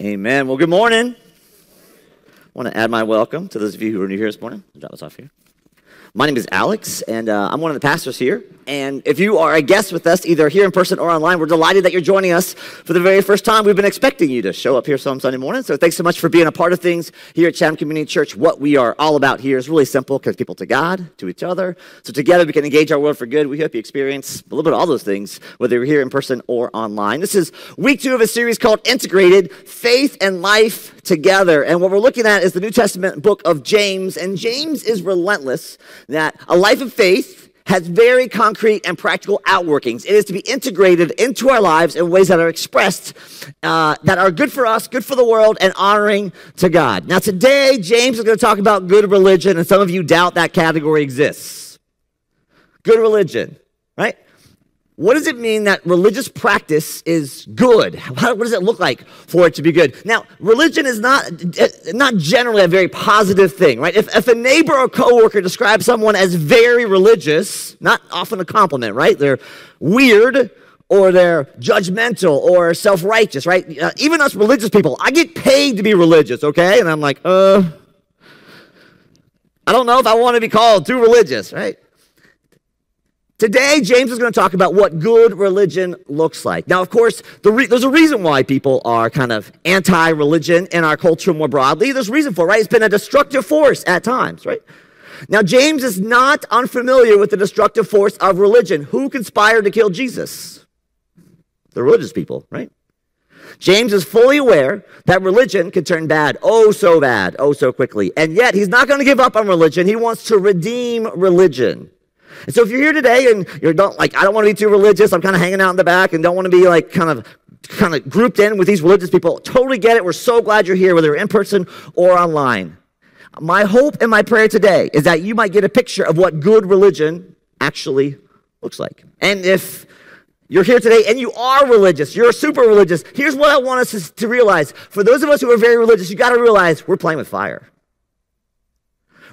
Amen. Well, good morning. I want to add my welcome to those of you who are new here this morning. Drop this off here. My name is Alex, and uh, I'm one of the pastors here. And if you are a guest with us, either here in person or online, we're delighted that you're joining us for the very first time. We've been expecting you to show up here some Sunday morning. So thanks so much for being a part of things here at Chatham Community Church. What we are all about here is really simple because people to God, to each other. So together we can engage our world for good. We hope you experience a little bit of all those things, whether you're here in person or online. This is week two of a series called Integrated Faith and Life Together. And what we're looking at is the New Testament book of James. And James is relentless that a life of faith has very concrete and practical outworkings. It is to be integrated into our lives in ways that are expressed uh, that are good for us, good for the world, and honoring to God. Now, today, James is going to talk about good religion, and some of you doubt that category exists. Good religion, right? What does it mean that religious practice is good? What does it look like for it to be good? Now, religion is not, not generally a very positive thing, right? If, if a neighbor or coworker describes someone as very religious, not often a compliment, right? They're weird or they're judgmental or self-righteous, right? Uh, even us religious people, I get paid to be religious, okay? And I'm like, uh, I don't know if I want to be called too religious, right? Today, James is going to talk about what good religion looks like. Now, of course, the re- there's a reason why people are kind of anti religion in our culture more broadly. There's a reason for it, right? It's been a destructive force at times, right? Now, James is not unfamiliar with the destructive force of religion. Who conspired to kill Jesus? The religious people, right? James is fully aware that religion can turn bad, oh so bad, oh so quickly. And yet, he's not going to give up on religion. He wants to redeem religion. And so if you're here today and you're don't like, I don't want to be too religious, I'm kind of hanging out in the back and don't want to be like kind of kind of grouped in with these religious people, totally get it. We're so glad you're here, whether you're in person or online. My hope and my prayer today is that you might get a picture of what good religion actually looks like. And if you're here today and you are religious, you're super religious, here's what I want us to realize. For those of us who are very religious, you got to realize we're playing with fire.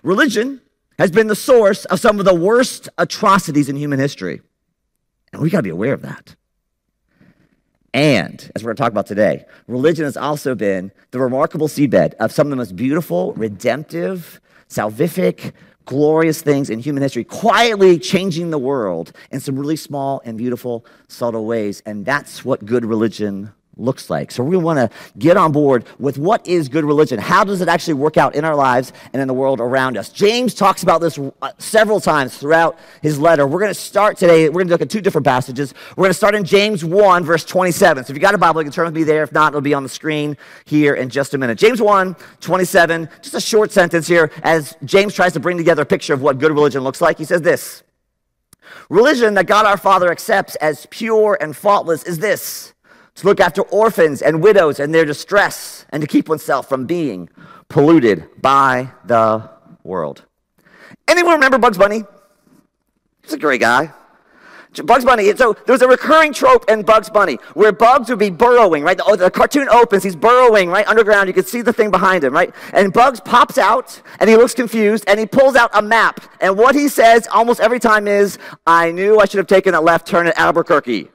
Religion has been the source of some of the worst atrocities in human history. And we got to be aware of that. And, as we're going to talk about today, religion has also been the remarkable seedbed of some of the most beautiful, redemptive, salvific, glorious things in human history, quietly changing the world in some really small and beautiful, subtle ways. And that's what good religion looks like. So we want to get on board with what is good religion. How does it actually work out in our lives and in the world around us? James talks about this uh, several times throughout his letter. We're going to start today, we're going to look at two different passages. We're going to start in James 1, verse 27. So if you got a Bible, you can turn with me there. If not, it'll be on the screen here in just a minute. James 1, 27, just a short sentence here as James tries to bring together a picture of what good religion looks like. He says this Religion that God our Father accepts as pure and faultless is this to look after orphans and widows and their distress, and to keep oneself from being polluted by the world. Anyone remember Bugs Bunny? He's a great guy. Bugs Bunny, so there's a recurring trope in Bugs Bunny where Bugs would be burrowing, right? The, oh, the, cartoon opens, he's burrowing, right, underground. You can see the thing behind him, right? And Bugs pops out and he looks confused and he pulls out a map. And what he says almost every time is, I knew I should have taken a left turn at Albuquerque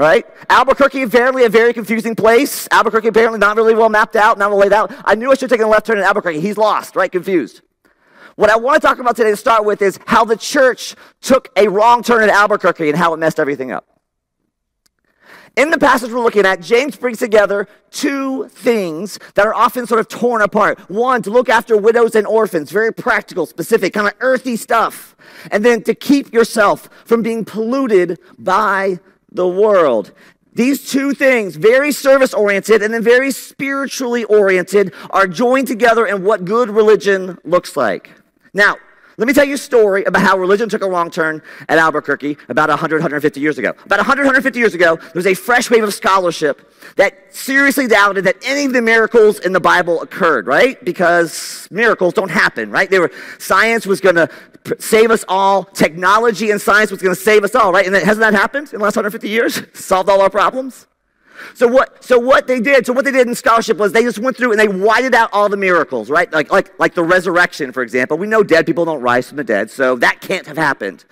right? Albuquerque, apparently a very confusing place. Albuquerque, apparently not really well mapped out, not well laid out. I knew I should have taken a left turn in Albuquerque. He's lost, right? Confused. What I want to talk about today to start with is how the church took a wrong turn in Albuquerque and how it messed everything up. In the passage we're looking at, James brings together two things that are often sort of torn apart. One, to look after widows and orphans, very practical, specific, kind of earthy stuff. And then to keep yourself from being polluted by the world. These two things, very service oriented and then very spiritually oriented, are joined together in what good religion looks like. Now, let me tell you a story about how religion took a wrong turn at Albuquerque about 100, 150 years ago. About 100, 150 years ago, there was a fresh wave of scholarship that seriously doubted that any of the miracles in the Bible occurred, right? Because miracles don't happen, right? They were, science was going to save us all. Technology and science was going to save us all, right? And hasn't that happened in the last 150 years? Solved all our problems? So what, so what they did, so what they did in scholarship was they just went through and they whited out all the miracles, right? Like, like, like the resurrection, for example. We know dead people don't rise from the dead, so that can't have happened.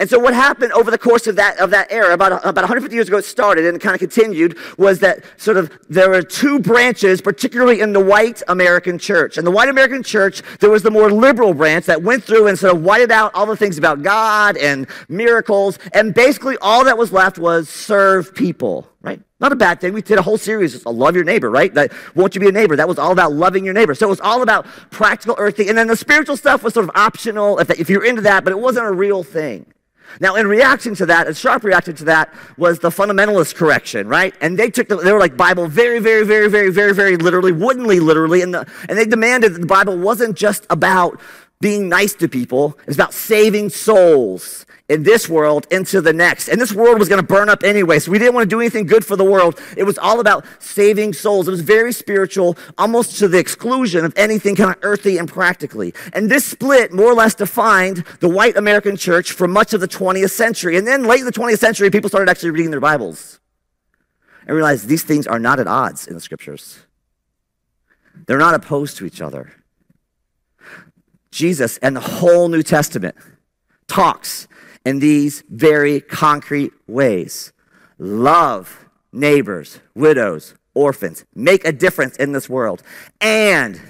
And so what happened over the course of that, of that era, about, about 150 years ago it started and it kind of continued, was that sort of there were two branches, particularly in the white American church. In the white American church, there was the more liberal branch that went through and sort of whited out all the things about God and miracles. And basically all that was left was serve people, right? Not a bad thing. We did a whole series, of love your neighbor, right? That won't you be a neighbor? That was all about loving your neighbor. So it was all about practical earthly. And then the spiritual stuff was sort of optional if, if you're into that, but it wasn't a real thing. Now, in reaction to that, a sharp reaction to that was the fundamentalist correction, right? And they took the, they were like Bible very, very, very, very, very, very literally, woodenly literally, and, the, and they demanded that the Bible wasn't just about being nice to people, it's about saving souls in this world into the next. And this world was going to burn up anyway, so we didn't want to do anything good for the world. It was all about saving souls. It was very spiritual, almost to the exclusion of anything kind of earthly and practically. And this split more or less defined the white American church for much of the 20th century. And then late in the 20th century, people started actually reading their Bibles and realized these things are not at odds in the scriptures. They're not opposed to each other. Jesus and the whole New Testament talks in these very concrete ways. Love neighbors, widows, orphans, make a difference in this world, and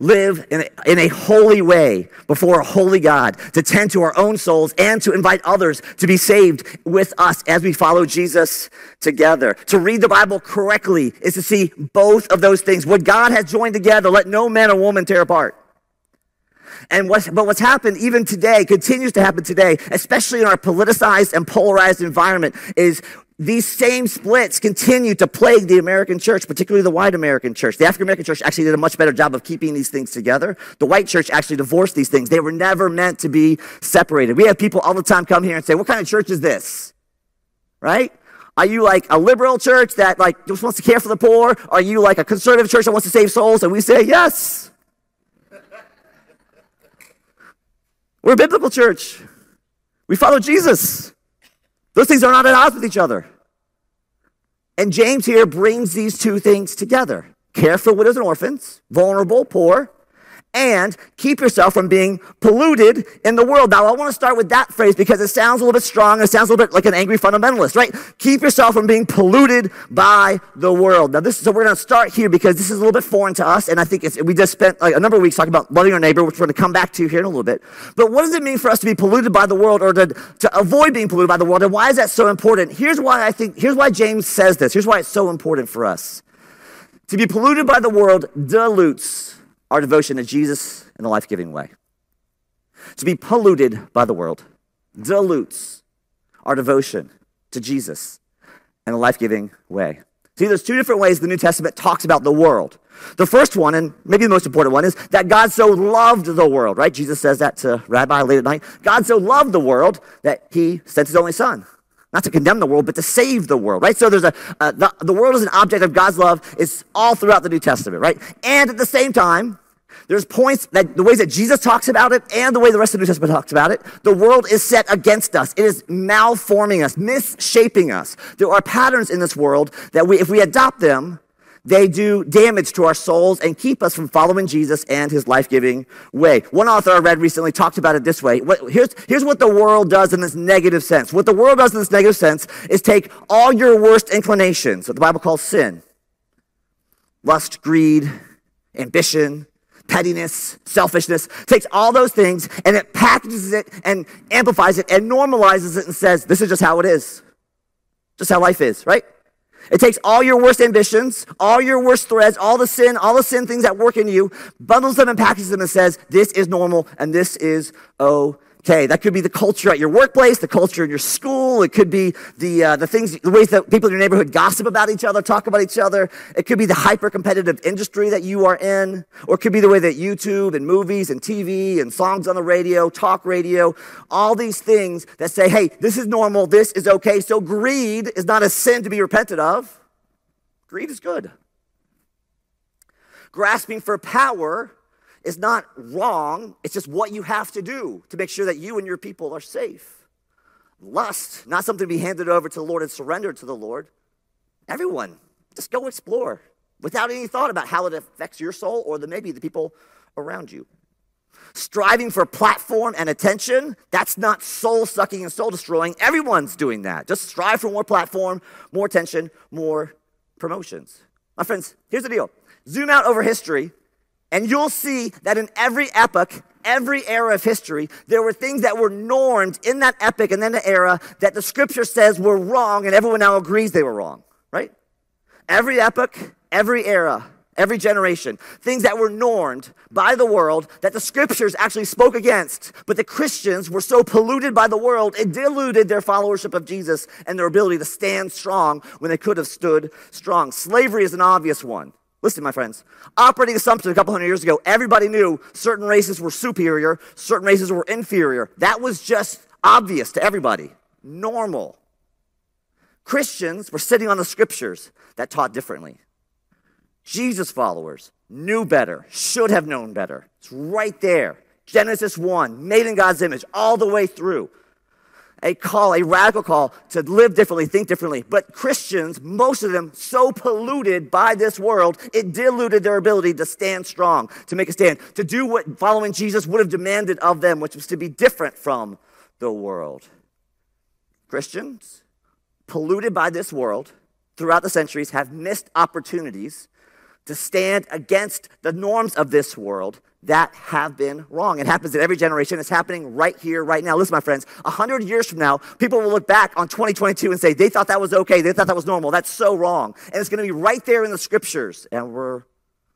live in a, in a holy way before a holy God, to tend to our own souls and to invite others to be saved with us as we follow Jesus together. To read the Bible correctly is to see both of those things. What God has joined together, let no man or woman tear apart. And what's, but what's happened even today, continues to happen today, especially in our politicized and polarized environment, is these same splits continue to plague the American church, particularly the white American church. The African American church actually did a much better job of keeping these things together. The white church actually divorced these things. They were never meant to be separated. We have people all the time come here and say, What kind of church is this? Right? Are you like a liberal church that like just wants to care for the poor? Are you like a conservative church that wants to save souls? And we say, Yes. We're a biblical church. We follow Jesus. Those things are not at odds with each other. And James here brings these two things together care for widows and orphans, vulnerable, poor, and keep yourself from being polluted in the world. Now, I want to start with that phrase because it sounds a little bit strong. It sounds a little bit like an angry fundamentalist, right? Keep yourself from being polluted by the world. Now, this, so we're going to start here because this is a little bit foreign to us. And I think we just spent like a number of weeks talking about loving our neighbor, which we're going to come back to here in a little bit. But what does it mean for us to be polluted by the world or to, to avoid being polluted by the world? And why is that so important? Here's why I think, here's why James says this. Here's why it's so important for us. To be polluted by the world dilutes our devotion to Jesus in a life giving way. To be polluted by the world dilutes our devotion to Jesus in a life giving way. See, there's two different ways the New Testament talks about the world. The first one, and maybe the most important one, is that God so loved the world, right? Jesus says that to Rabbi late at night. God so loved the world that he sent his only son. Not to condemn the world, but to save the world, right? So there's a, uh, the, the world is an object of God's love. It's all throughout the New Testament, right? And at the same time, there's points that the ways that Jesus talks about it and the way the rest of the New Testament talks about it, the world is set against us. It is malforming us, misshaping us. There are patterns in this world that we, if we adopt them, they do damage to our souls and keep us from following Jesus and his life giving way. One author I read recently talked about it this way. What, here's, here's what the world does in this negative sense. What the world does in this negative sense is take all your worst inclinations, what the Bible calls sin lust, greed, ambition, pettiness, selfishness, takes all those things and it packages it and amplifies it and normalizes it and says, this is just how it is. Just how life is, right? It takes all your worst ambitions, all your worst threads, all the sin, all the sin things that work in you, bundles them and packages them and says, this is normal and this is okay. Okay, that could be the culture at your workplace, the culture in your school. It could be the, uh, the things, the ways that people in your neighborhood gossip about each other, talk about each other. It could be the hyper competitive industry that you are in, or it could be the way that YouTube and movies and TV and songs on the radio, talk radio, all these things that say, hey, this is normal, this is okay. So greed is not a sin to be repented of. Greed is good. Grasping for power is not wrong, it's just what you have to do to make sure that you and your people are safe. Lust, not something to be handed over to the Lord and surrendered to the Lord. Everyone, just go explore without any thought about how it affects your soul or the, maybe the people around you. Striving for platform and attention, that's not soul sucking and soul destroying. Everyone's doing that. Just strive for more platform, more attention, more promotions. My friends, here's the deal zoom out over history, and you'll see that in every epoch, every era of history, there were things that were normed in that epoch and then the era that the scripture says were wrong, and everyone now agrees they were wrong, right? Every epoch, every era, every generation, things that were normed by the world that the scriptures actually spoke against, but the Christians were so polluted by the world, it diluted their followership of Jesus and their ability to stand strong when they could have stood strong. Slavery is an obvious one. Listen, my friends, operating assumption a couple hundred years ago, everybody knew certain races were superior, certain races were inferior. That was just obvious to everybody, normal. Christians were sitting on the scriptures that taught differently. Jesus followers knew better, should have known better. It's right there. Genesis 1, made in God's image, all the way through. A call, a radical call to live differently, think differently. But Christians, most of them, so polluted by this world, it diluted their ability to stand strong, to make a stand, to do what following Jesus would have demanded of them, which was to be different from the world. Christians, polluted by this world throughout the centuries, have missed opportunities to stand against the norms of this world that have been wrong. It happens in every generation. It's happening right here, right now. Listen, my friends, 100 years from now, people will look back on 2022 and say, they thought that was okay. They thought that was normal. That's so wrong. And it's going to be right there in the scriptures. And we're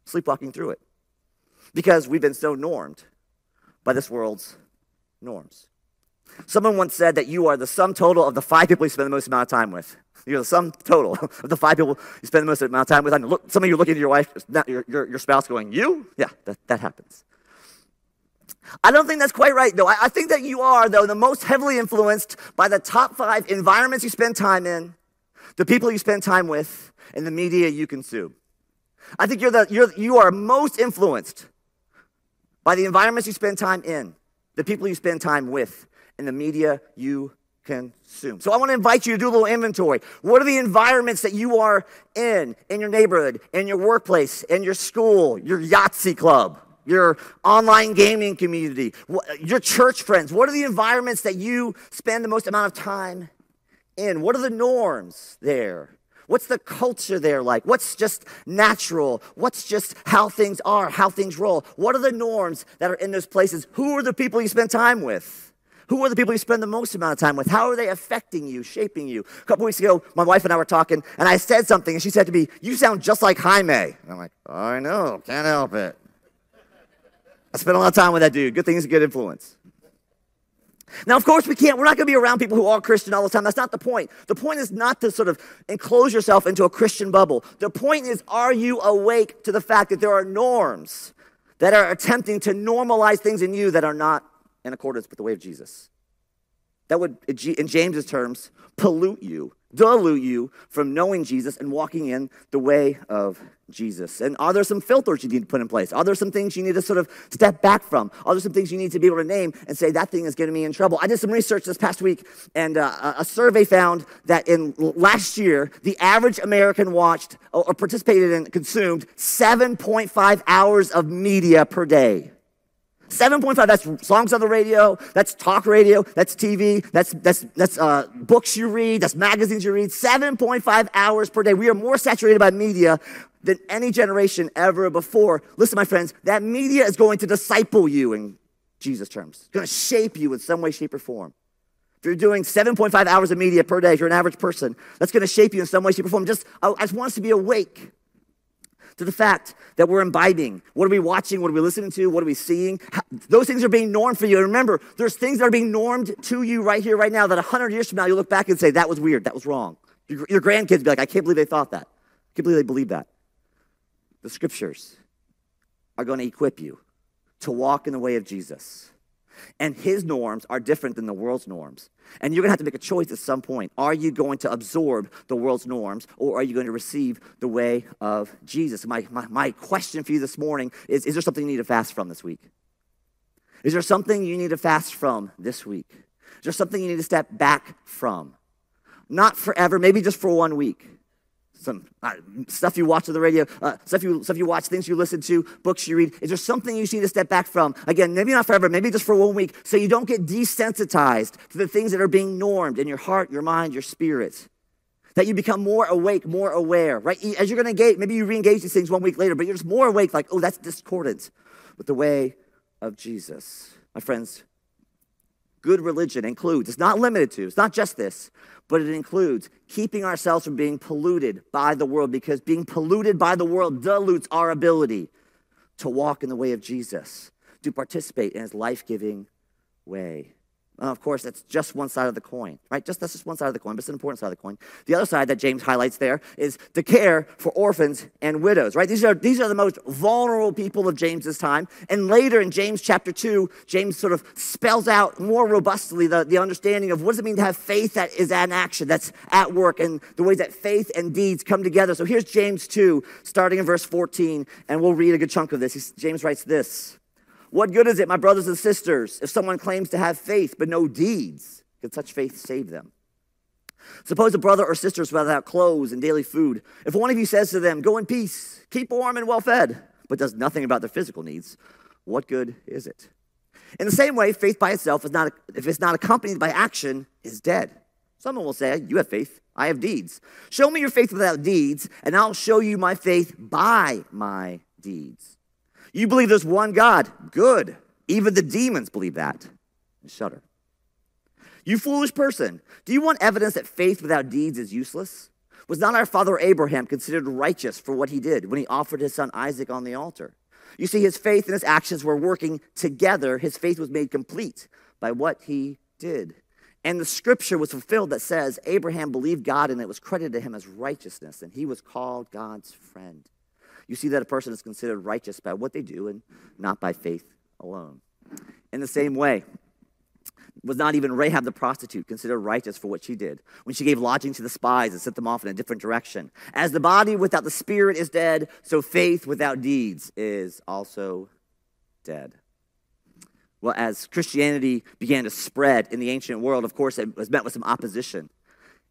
sleepwalking through it because we've been so normed by this world's norms. Someone once said that you are the sum total of the five people you spend the most amount of time with. You're the sum total of the five people you spend the most amount of time with. I look, some of you are looking at your wife, your, your, your spouse, going, You? Yeah, that, that happens. I don't think that's quite right, though. I, I think that you are, though, the most heavily influenced by the top five environments you spend time in, the people you spend time with, and the media you consume. I think you're the, you're, you are most influenced by the environments you spend time in, the people you spend time with, and the media you consume. So I want to invite you to do a little inventory. What are the environments that you are in, in your neighborhood, in your workplace, in your school, your Yahtzee club? your online gaming community, your church friends? What are the environments that you spend the most amount of time in? What are the norms there? What's the culture there like? What's just natural? What's just how things are, how things roll? What are the norms that are in those places? Who are the people you spend time with? Who are the people you spend the most amount of time with? How are they affecting you, shaping you? A couple weeks ago, my wife and I were talking, and I said something, and she said to me, You sound just like Jaime. And I'm like, Oh, I know, can't help it. I spent a lot of time with that dude. Good thing he's a good influence. Now, of course, we can't, we're not going to be around people who are Christian all the time. That's not the point. The point is not to sort of enclose yourself into a Christian bubble. The point is, are you awake to the fact that there are norms that are attempting to normalize things in you that are not in accordance with the way of Jesus. That would, in James's terms, pollute you, dilute you from knowing Jesus and walking in the way of Jesus. And are there some filters you need to put in place? Are there some things you need to sort of step back from? Are there some things you need to be able to name and say, that thing is getting me in trouble? I did some research this past week, and uh, a survey found that in last year, the average American watched or participated in, consumed 7.5 hours of media per day. 7.5, that's songs on the radio, that's talk radio, that's TV, that's, that's, that's uh, books you read, that's magazines you read. 7.5 hours per day. We are more saturated by media than any generation ever before. Listen, my friends, that media is going to disciple you in Jesus' terms. It's going to shape you in some way, shape, or form. If you're doing 7.5 hours of media per day, if you're an average person, that's going to shape you in some way, shape, or form. Just, I just want us to be awake to the fact that we're imbibing. What are we watching? What are we listening to? What are we seeing? How, those things are being normed for you. And remember, there's things that are being normed to you right here, right now, that 100 years from now, you look back and say, that was weird. That was wrong. Your, your grandkids be like, I can't believe they thought that. I can't believe they believed that. The scriptures are going to equip you to walk in the way of Jesus. And his norms are different than the world's norms. And you're going to have to make a choice at some point. Are you going to absorb the world's norms or are you going to receive the way of Jesus? My, my, my question for you this morning is Is there something you need to fast from this week? Is there something you need to fast from this week? Is there something you need to step back from? Not forever, maybe just for one week. Some uh, stuff you watch on the radio, uh, stuff you stuff you watch, things you listen to, books you read. Is there something you need to step back from? Again, maybe not forever, maybe just for one week, so you don't get desensitized to the things that are being normed in your heart, your mind, your spirit. That you become more awake, more aware, right? As you're to engage, maybe you re-engage these things one week later, but you're just more awake, like, oh, that's discordant with the way of Jesus. My friends, good religion includes, it's not limited to, it's not just this, but it includes keeping ourselves from being polluted by the world because being polluted by the world dilutes our ability to walk in the way of Jesus, to participate in his life giving way. Uh, of course, that's just one side of the coin, right? Just that's just one side of the coin, but it's an important side of the coin. The other side that James highlights there is to care for orphans and widows, right? These are these are the most vulnerable people of James's time. And later in James chapter two, James sort of spells out more robustly the, the understanding of what does it mean to have faith that is an action, that's at work, and the ways that faith and deeds come together. So here's James 2, starting in verse 14, and we'll read a good chunk of this. He's, James writes this. What good is it, my brothers and sisters, if someone claims to have faith but no deeds? Can such faith save them? Suppose a brother or sister is without clothes and daily food. If one of you says to them, Go in peace, keep warm and well fed, but does nothing about their physical needs, what good is it? In the same way, faith by itself is not, if it's not accompanied by action, is dead. Someone will say, You have faith, I have deeds. Show me your faith without deeds, and I'll show you my faith by my deeds. You believe there's one God. Good. Even the demons believe that and shudder. You foolish person, do you want evidence that faith without deeds is useless? Was not our father Abraham considered righteous for what he did when he offered his son Isaac on the altar? You see, his faith and his actions were working together. His faith was made complete by what he did. And the scripture was fulfilled that says Abraham believed God and it was credited to him as righteousness, and he was called God's friend you see that a person is considered righteous by what they do and not by faith alone. In the same way, was not even Rahab the prostitute considered righteous for what she did when she gave lodging to the spies and sent them off in a different direction. As the body without the spirit is dead, so faith without deeds is also dead. Well, as Christianity began to spread in the ancient world, of course, it was met with some opposition.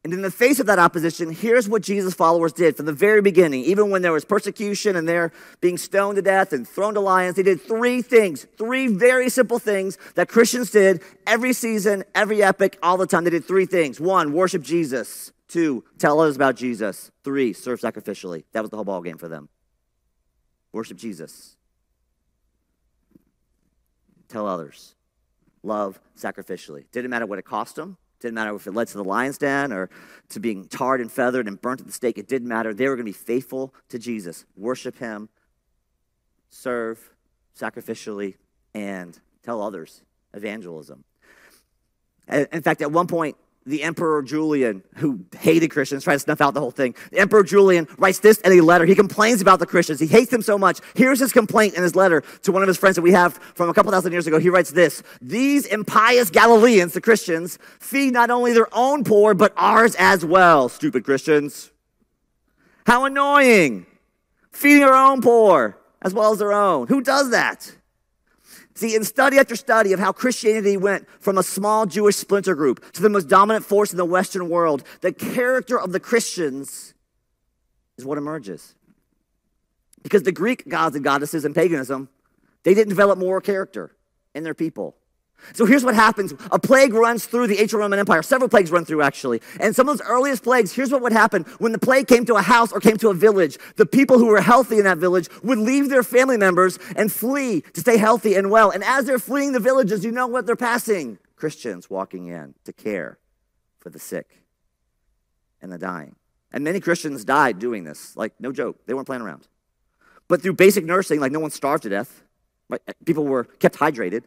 And in the face of that opposition, here's what Jesus' followers did from the very beginning. Even when there was persecution and they're being stoned to death and thrown to lions, they did three things, three very simple things that Christians did every season, every epic, all the time. They did three things. One, worship Jesus. Two, tell others about Jesus. Three, serve sacrificially. That was the whole ball game for them. Worship Jesus. Tell others. Love sacrificially. Didn't matter what it cost them didn't matter if it led to the lion's den or to being tarred and feathered and burnt at the stake. It didn't matter. They were going to be faithful to Jesus, worship him, serve sacrificially, and tell others evangelism. In fact, at one point, the Emperor Julian, who hated Christians, tried to snuff out the whole thing. The Emperor Julian writes this in a letter. He complains about the Christians. He hates them so much. Here's his complaint in his letter to one of his friends that we have from a couple thousand years ago. He writes this These impious Galileans, the Christians, feed not only their own poor, but ours as well. Stupid Christians. How annoying. Feeding our own poor as well as their own. Who does that? See, in study after study of how Christianity went from a small Jewish splinter group to the most dominant force in the Western world, the character of the Christians is what emerges. Because the Greek gods and goddesses in paganism, they didn't develop moral character in their people. So here's what happens. A plague runs through the ancient Roman Empire. Several plagues run through, actually. And some of those earliest plagues, here's what would happen. When the plague came to a house or came to a village, the people who were healthy in that village would leave their family members and flee to stay healthy and well. And as they're fleeing the villages, you know what they're passing? Christians walking in to care for the sick and the dying. And many Christians died doing this. Like, no joke. They weren't playing around. But through basic nursing, like no one starved to death. Right? People were kept hydrated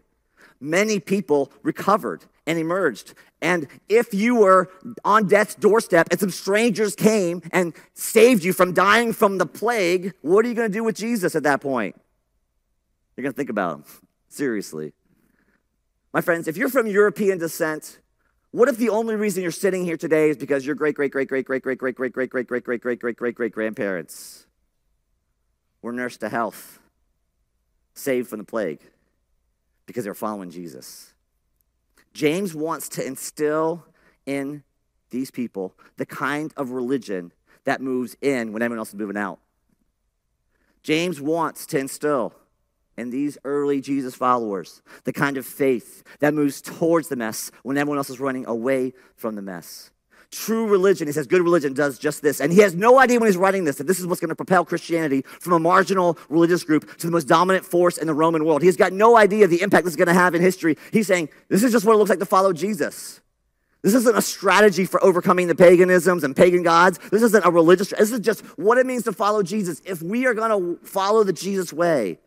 many people recovered and emerged. And if you were on death's doorstep and some strangers came and saved you from dying from the plague, what are you going to do with Jesus at that point? You're going to think about him. Seriously. My friends, if you're from European descent, what if the only reason you're sitting here today is because your great, great, great, great, great, great, great, great, great, great, great, great, great, great, great, great grandparents were nursed to health, saved from the plague? Because they're following Jesus. James wants to instill in these people the kind of religion that moves in when everyone else is moving out. James wants to instill in these early Jesus followers the kind of faith that moves towards the mess when everyone else is running away from the mess. True religion, he says, good religion does just this. And he has no idea when he's writing this that this is what's going to propel Christianity from a marginal religious group to the most dominant force in the Roman world. He's got no idea the impact this is going to have in history. He's saying, this is just what it looks like to follow Jesus. This isn't a strategy for overcoming the paganisms and pagan gods. This isn't a religious, this is just what it means to follow Jesus. If we are going to follow the Jesus way,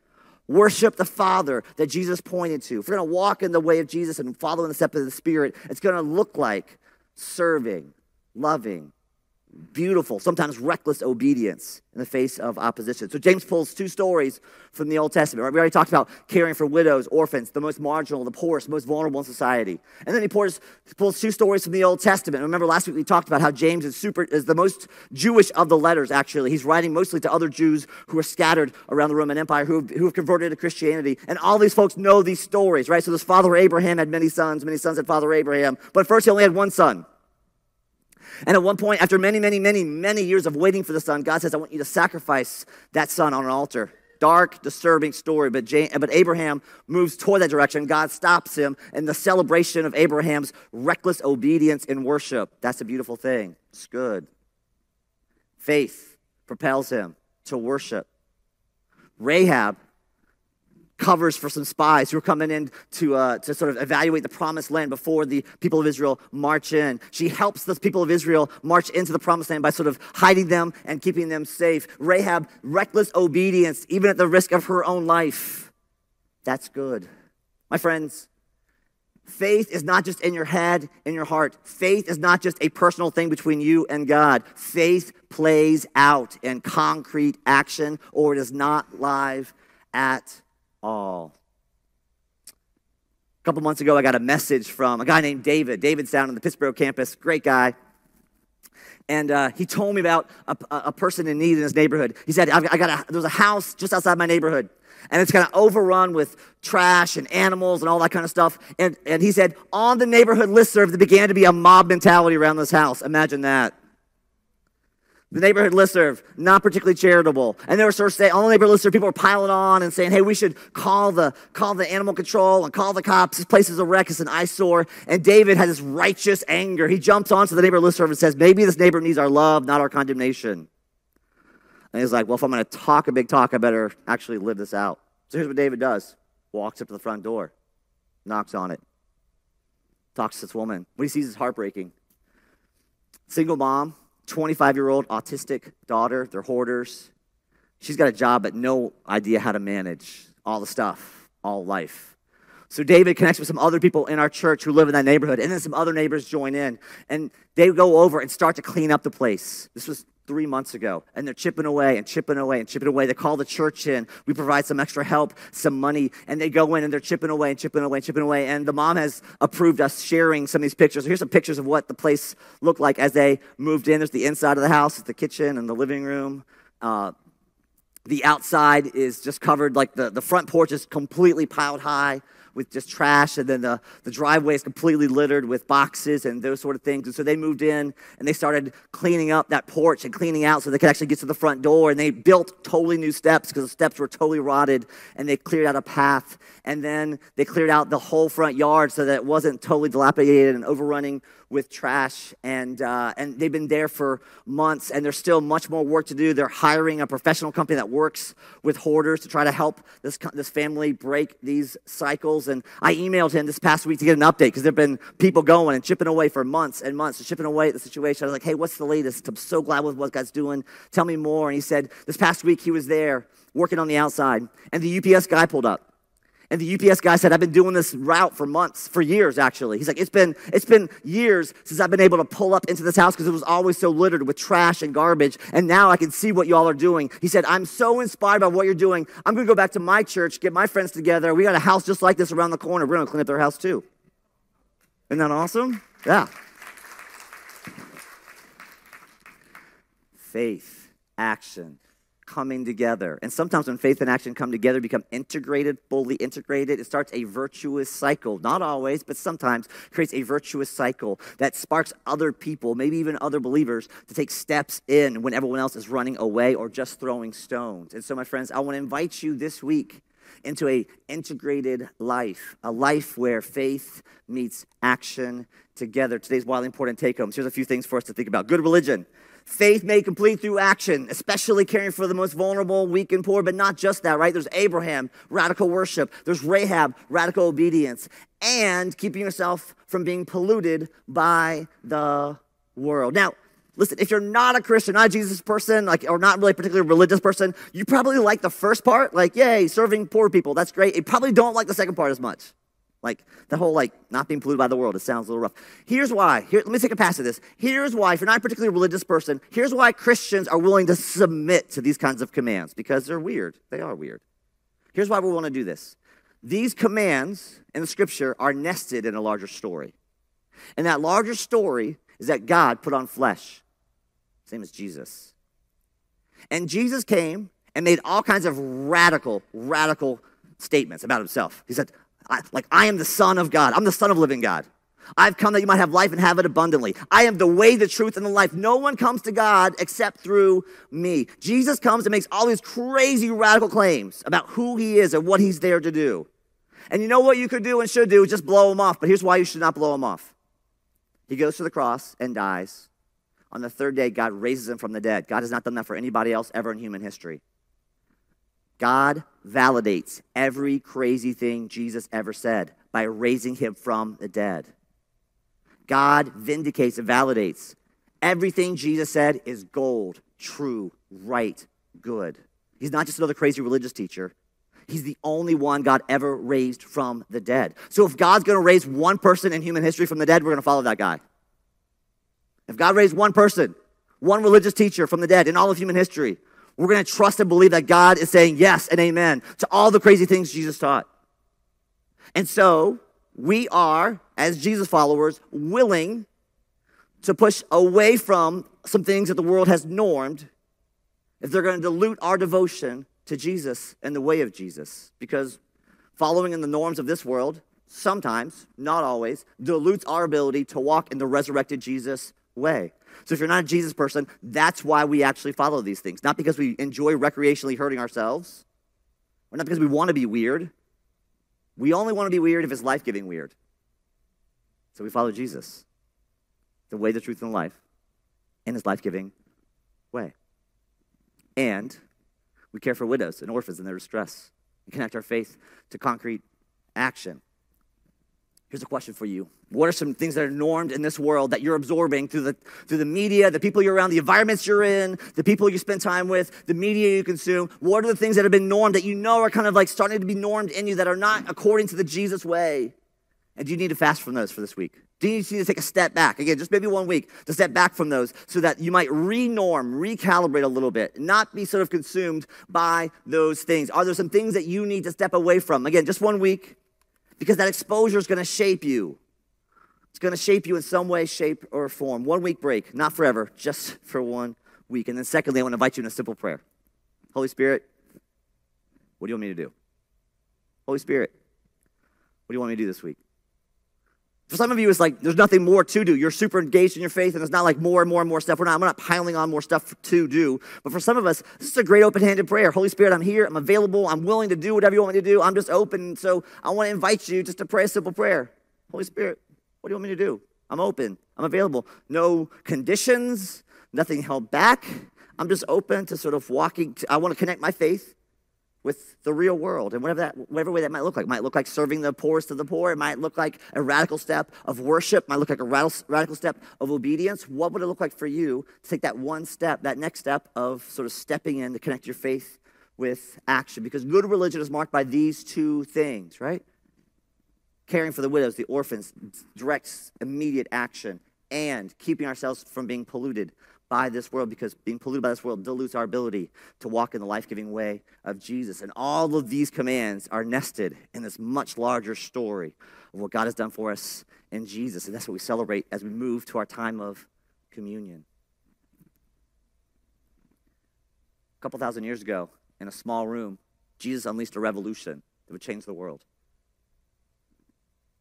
worship the Father that Jesus pointed to, if we're going to walk in the way of Jesus and follow in the step of the Spirit, it's going to look like serving, loving, beautiful, sometimes reckless obedience in the face of opposition. So James pulls two stories from the Old Testament. Right? We already talked about caring for widows, orphans, the most marginal, the poorest, most vulnerable in society. And then he, pours, pulls two stories from the Old Testament. Remember last week we talked about how James is super is the most Jewish of the letters. Actually, he's writing mostly to other Jews who are scattered around the Roman Empire who who have converted to Christianity. And all these folks know these stories, right? So this father Abraham had many sons, many sons had father Abraham, but first he only had one son. And at one point, after many, many, many, many years of waiting for the son, God says, I want you to sacrifice that son on an altar. Dark, disturbing story, but, but Abraham moves toward that direction. God stops him in the celebration of Abraham's reckless obedience in worship. That's a beautiful thing. It's good. Faith propels him to worship. Rahab covers for some spies who are coming in to, uh, to sort of evaluate the promised land before the people of Israel march in. She helps the people of Israel march into the promised land by sort of hiding them and keeping them safe. Rahab, reckless obedience, even at the risk of her own life. That's good. My friends, faith is not just in your head, in your heart. Faith is not just a personal thing between you and God. Faith plays out in concrete action or it is not live at all. A couple months ago, I got a message from a guy named David. David's down on the Pittsburgh campus, great guy. And uh, he told me about a, a, person in need in his neighborhood. He said, I've, I got a, there's a house just outside my neighborhood, and it's kind of overrun with trash and animals and all that kind of stuff. And, and he said, on the neighborhood listserv, there began to be a mob mentality around this house. Imagine that. The neighborhood listserv, not particularly charitable. And they were sort of saying, on the neighborhood listserv, people were piling on and saying, hey, we should call the, call the animal control and call the cops. This place is a wreck. It's an eyesore. And David has this righteous anger. He jumps onto the neighborhood listserv and says, maybe this neighbor needs our love, not our condemnation. And he's like, well, if I'm going to talk a big talk, I better actually live this out. So here's what David does. Walks up to the front door, knocks on it, talks to this woman. What he sees is heartbreaking. Single mom, 25 year old autistic daughter. They're hoarders. She's got a job, but no idea how to manage all the stuff, all life. So David connects with some other people in our church who live in that neighborhood, and then some other neighbors join in, and they go over and start to clean up the place. This was three months ago, and they're chipping away and chipping away and chipping away. They call the church in. We provide some extra help, some money, and they go in and they're chipping away and chipping away and chipping away. And the mom has approved us sharing some of these pictures. Here's some pictures of what the place looked like as they moved in. There's the inside of the house, the kitchen and the living room. Uh, the outside is just covered, like the, the front porch is completely piled high with just trash, and then the, the driveway is completely littered with boxes and those sort of things. And so they moved in and they started cleaning up that porch and cleaning out so they could actually get to the front door. And they built totally new steps because the steps were totally rotted, and they cleared out a path. And then they cleared out the whole front yard so that it wasn't totally dilapidated and overrunning with trash, and, uh, and they've been there for months, and there's still much more work to do. They're hiring a professional company that works with hoarders to try to help this, this family break these cycles. And I emailed him this past week to get an update because there have been people going and chipping away for months and months, and chipping away at the situation. I was like, hey, what's the latest? I'm so glad with what God's doing. Tell me more. And he said, this past week he was there working on the outside, and the UPS guy pulled up. And the UPS guy said, I've been doing this route for months, for years actually. He's like, it's been, it's been years since I've been able to pull up into this house because it was always so littered with trash and garbage. And now I can see what y'all are doing. He said, I'm so inspired by what you're doing. I'm going to go back to my church, get my friends together. We got a house just like this around the corner. We're going to clean up their house too. Isn't that awesome? Yeah. Faith, action, coming together. And sometimes when faith and action come together, become integrated, fully integrated, it starts a virtuous cycle. Not always, but sometimes creates a virtuous cycle that sparks other people, maybe even other believers, to take steps in when everyone else is running away or just throwing stones. And so, my friends, I want to invite you this week into a integrated life, a life where faith meets action together. Today's wildly important take homes. Here's a few things for us to think about. Good religion Faith made complete through action, especially caring for the most vulnerable, weak, and poor, but not just that, right? There's Abraham, radical worship. There's Rahab, radical obedience, and keeping yourself from being polluted by the world. Now, listen, if you're not a Christian, not a Jesus person, like, or not really particularly religious person, you probably like the first part, like, yay, serving poor people, that's great. You probably don't like the second part as much. Like the whole like not being polluted by the world, it sounds a little rough. Here's why. Here, let me take a pass at this. Here's why, if you're not a particularly religious person, here's why Christians are willing to submit to these kinds of commands, because they're weird. They are weird. Here's why we want to do this. These commands in the scripture are nested in a larger story. And that larger story is that God put on flesh. Same as Jesus. And Jesus came and made all kinds of radical, radical statements about himself. He said, I, like, I am the Son of God. I'm the Son of living God. I've come that you might have life and have it abundantly. I am the way, the truth, and the life. No one comes to God except through me. Jesus comes and makes all these crazy radical claims about who he is and what he's there to do. And you know what you could do and should do? Just blow him off. But here's why you should not blow him off. He goes to the cross and dies. On the third day, God raises him from the dead. God has not done that for anybody else ever in human history. God validates every crazy thing Jesus ever said by raising him from the dead. God vindicates and validates everything Jesus said is gold, true, right, good. He's not just another crazy religious teacher. He's the only one God ever raised from the dead. So if God's going to raise one person in human history from the dead, we're going to follow that guy. If God raised one person, one religious teacher from the dead in all of human history, we're going to trust and believe that God is saying yes and amen to all the crazy things Jesus taught. And so we are, as Jesus followers, willing to push away from some things that the world has normed if they're going to dilute our devotion to Jesus and the way of Jesus. Because following in the norms of this world sometimes, not always, dilutes our ability to walk in the resurrected Jesus way. So if you're not a Jesus person, that's why we actually follow these things. Not because we enjoy recreationally hurting ourselves, or not because we want to be weird. We only want to be weird if it's life giving weird. So we follow Jesus, the way, the truth, and the life, in his life giving way. And we care for widows and orphans in their distress and connect our faith to concrete action. Here's a question for you. What are some things that are normed in this world that you're absorbing through the, through the media, the people you're around, the environments you're in, the people you spend time with, the media you consume? What are the things that have been normed that you know are kind of like starting to be normed in you that are not according to the Jesus way? And do you need to fast from those for this week? Do you need to take a step back? Again, just maybe one week to step back from those so that you might re-norm, recalibrate a little bit, not be sort of consumed by those things. Are there some things that you need to step away from? Again, just one week because that exposure is going to shape you. It's going to shape you in some way, shape, or form. One week break, not forever, just for one week. And then, secondly, I want to invite you in a simple prayer. Holy Spirit, what do you want me to do? Holy Spirit, what do you want me to do this week? For some of you, it's like there's nothing more to do. You're super engaged in your faith, and it's not like more and more and more stuff. We're not, I'm not piling on more stuff to do. But for some of us, this is a great open handed prayer. Holy Spirit, I'm here. I'm available. I'm willing to do whatever you want me to do. I'm just open. So I want to invite you just to pray a simple prayer. Holy Spirit, what do you want me to do? I'm open. I'm available. No conditions, nothing held back. I'm just open to sort of walking. To, I want to connect my faith with the real world and whatever that whatever way that might look like. It might look like serving the poorest of the poor. It might look like a radical step of worship. It might look like a radical, step of obedience. What would it look like for you to take that one step that next step of sort of stepping in to connect your faith with action? Because good religion is marked by these two things right? Caring for the widows the orphans direct immediate action and keeping ourselves from being polluted by this world because being polluted by this world dilutes our ability to walk in the life giving way of Jesus. And all of these commands are nested in this much larger story of what God has done for us in Jesus. And that's what we celebrate as we move to our time of communion. A couple thousand years ago, in a small room, Jesus unleashed a revolution that would change the world.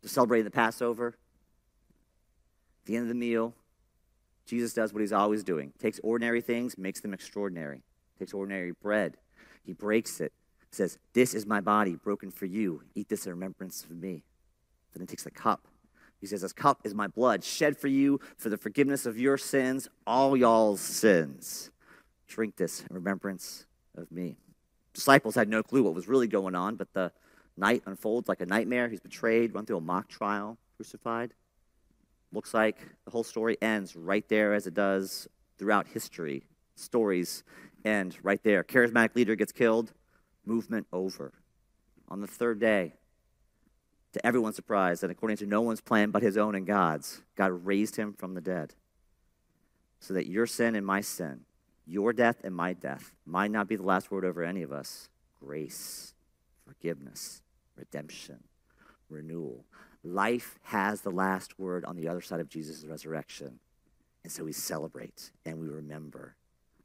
To celebrate the Passover, the end of the meal, Jesus does what he's always doing takes ordinary things, makes them extraordinary. Takes ordinary bread, he breaks it, says, This is my body broken for you. Eat this in remembrance of me. Then he takes the cup. He says, This cup is my blood shed for you for the forgiveness of your sins, all y'all's sins. Drink this in remembrance of me. Disciples had no clue what was really going on, but the night unfolds like a nightmare. He's betrayed, run through a mock trial, crucified. Looks like the whole story ends right there as it does throughout history. Stories end right there. Charismatic leader gets killed, movement over. On the third day, to everyone's surprise, and according to no one's plan but his own and God's, God raised him from the dead. So that your sin and my sin, your death and my death, might not be the last word over any of us. Grace, forgiveness, redemption, renewal. Life has the last word on the other side of Jesus' resurrection. And so we celebrate and we remember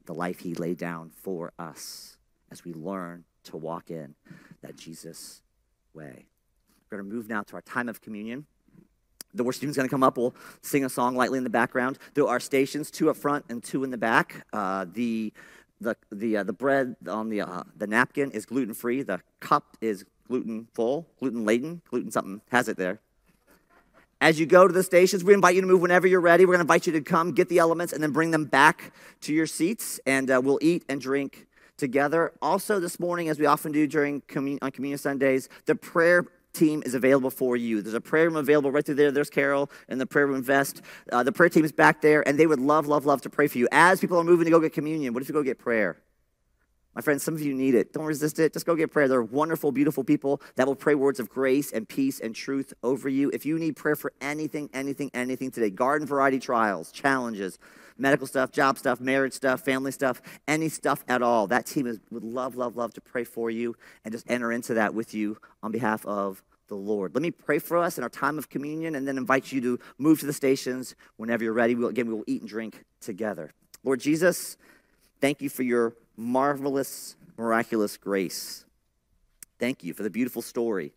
the life he laid down for us as we learn to walk in that Jesus way. We're going to move now to our time of communion. The worship team's going to come up. We'll sing a song lightly in the background. There are stations, two up front and two in the back. Uh, the the the uh, the bread on the uh, the napkin is gluten free. The cup is gluten full, gluten laden, gluten something has it there. As you go to the stations, we invite you to move whenever you're ready. We're going to invite you to come get the elements and then bring them back to your seats, and uh, we'll eat and drink together. Also, this morning, as we often do during commun- on Communion Sundays, the prayer team is available for you. There's a prayer room available right through there. There's Carol in the prayer room vest. Uh, the prayer team is back there, and they would love, love, love to pray for you. As people are moving to go get communion, what if you go get prayer? My friends, some of you need it. Don't resist it. Just go get prayer. They're wonderful, beautiful people that will pray words of grace and peace and truth over you. If you need prayer for anything, anything, anything today, garden variety trials, challenges, medical stuff, job stuff, marriage stuff, family stuff, any stuff at all, that team is, would love, love, love to pray for you and just enter into that with you on behalf of the Lord. Let me pray for us in our time of communion and then invite you to move to the stations whenever you're ready. We'll, again, we will eat and drink together. Lord Jesus, thank you for your marvelous, miraculous grace. Thank you for the beautiful story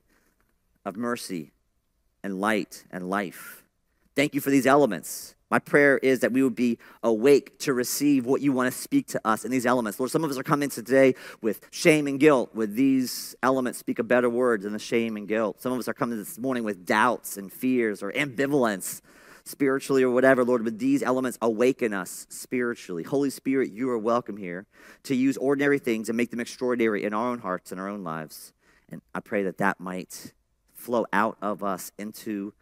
of mercy and light and life. Thank you for these elements. My prayer is that we would be awake to receive what you want to speak to us in these elements. Lord, some of us are coming today with shame and guilt. Would these elements speak a better word than the shame and guilt? Some of us are coming this morning with doubts and fears or ambivalence spiritually or whatever, Lord, would these elements awaken us spiritually? Holy Spirit, you are welcome here to use ordinary things and make them extraordinary in our own hearts and our own lives. And I pray that that might flow out of us into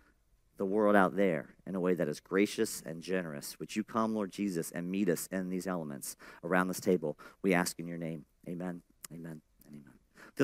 the world out there in a way that is gracious and generous. Would you come, Lord Jesus, and meet us in these elements around this table? We ask in your name. Amen. Amen.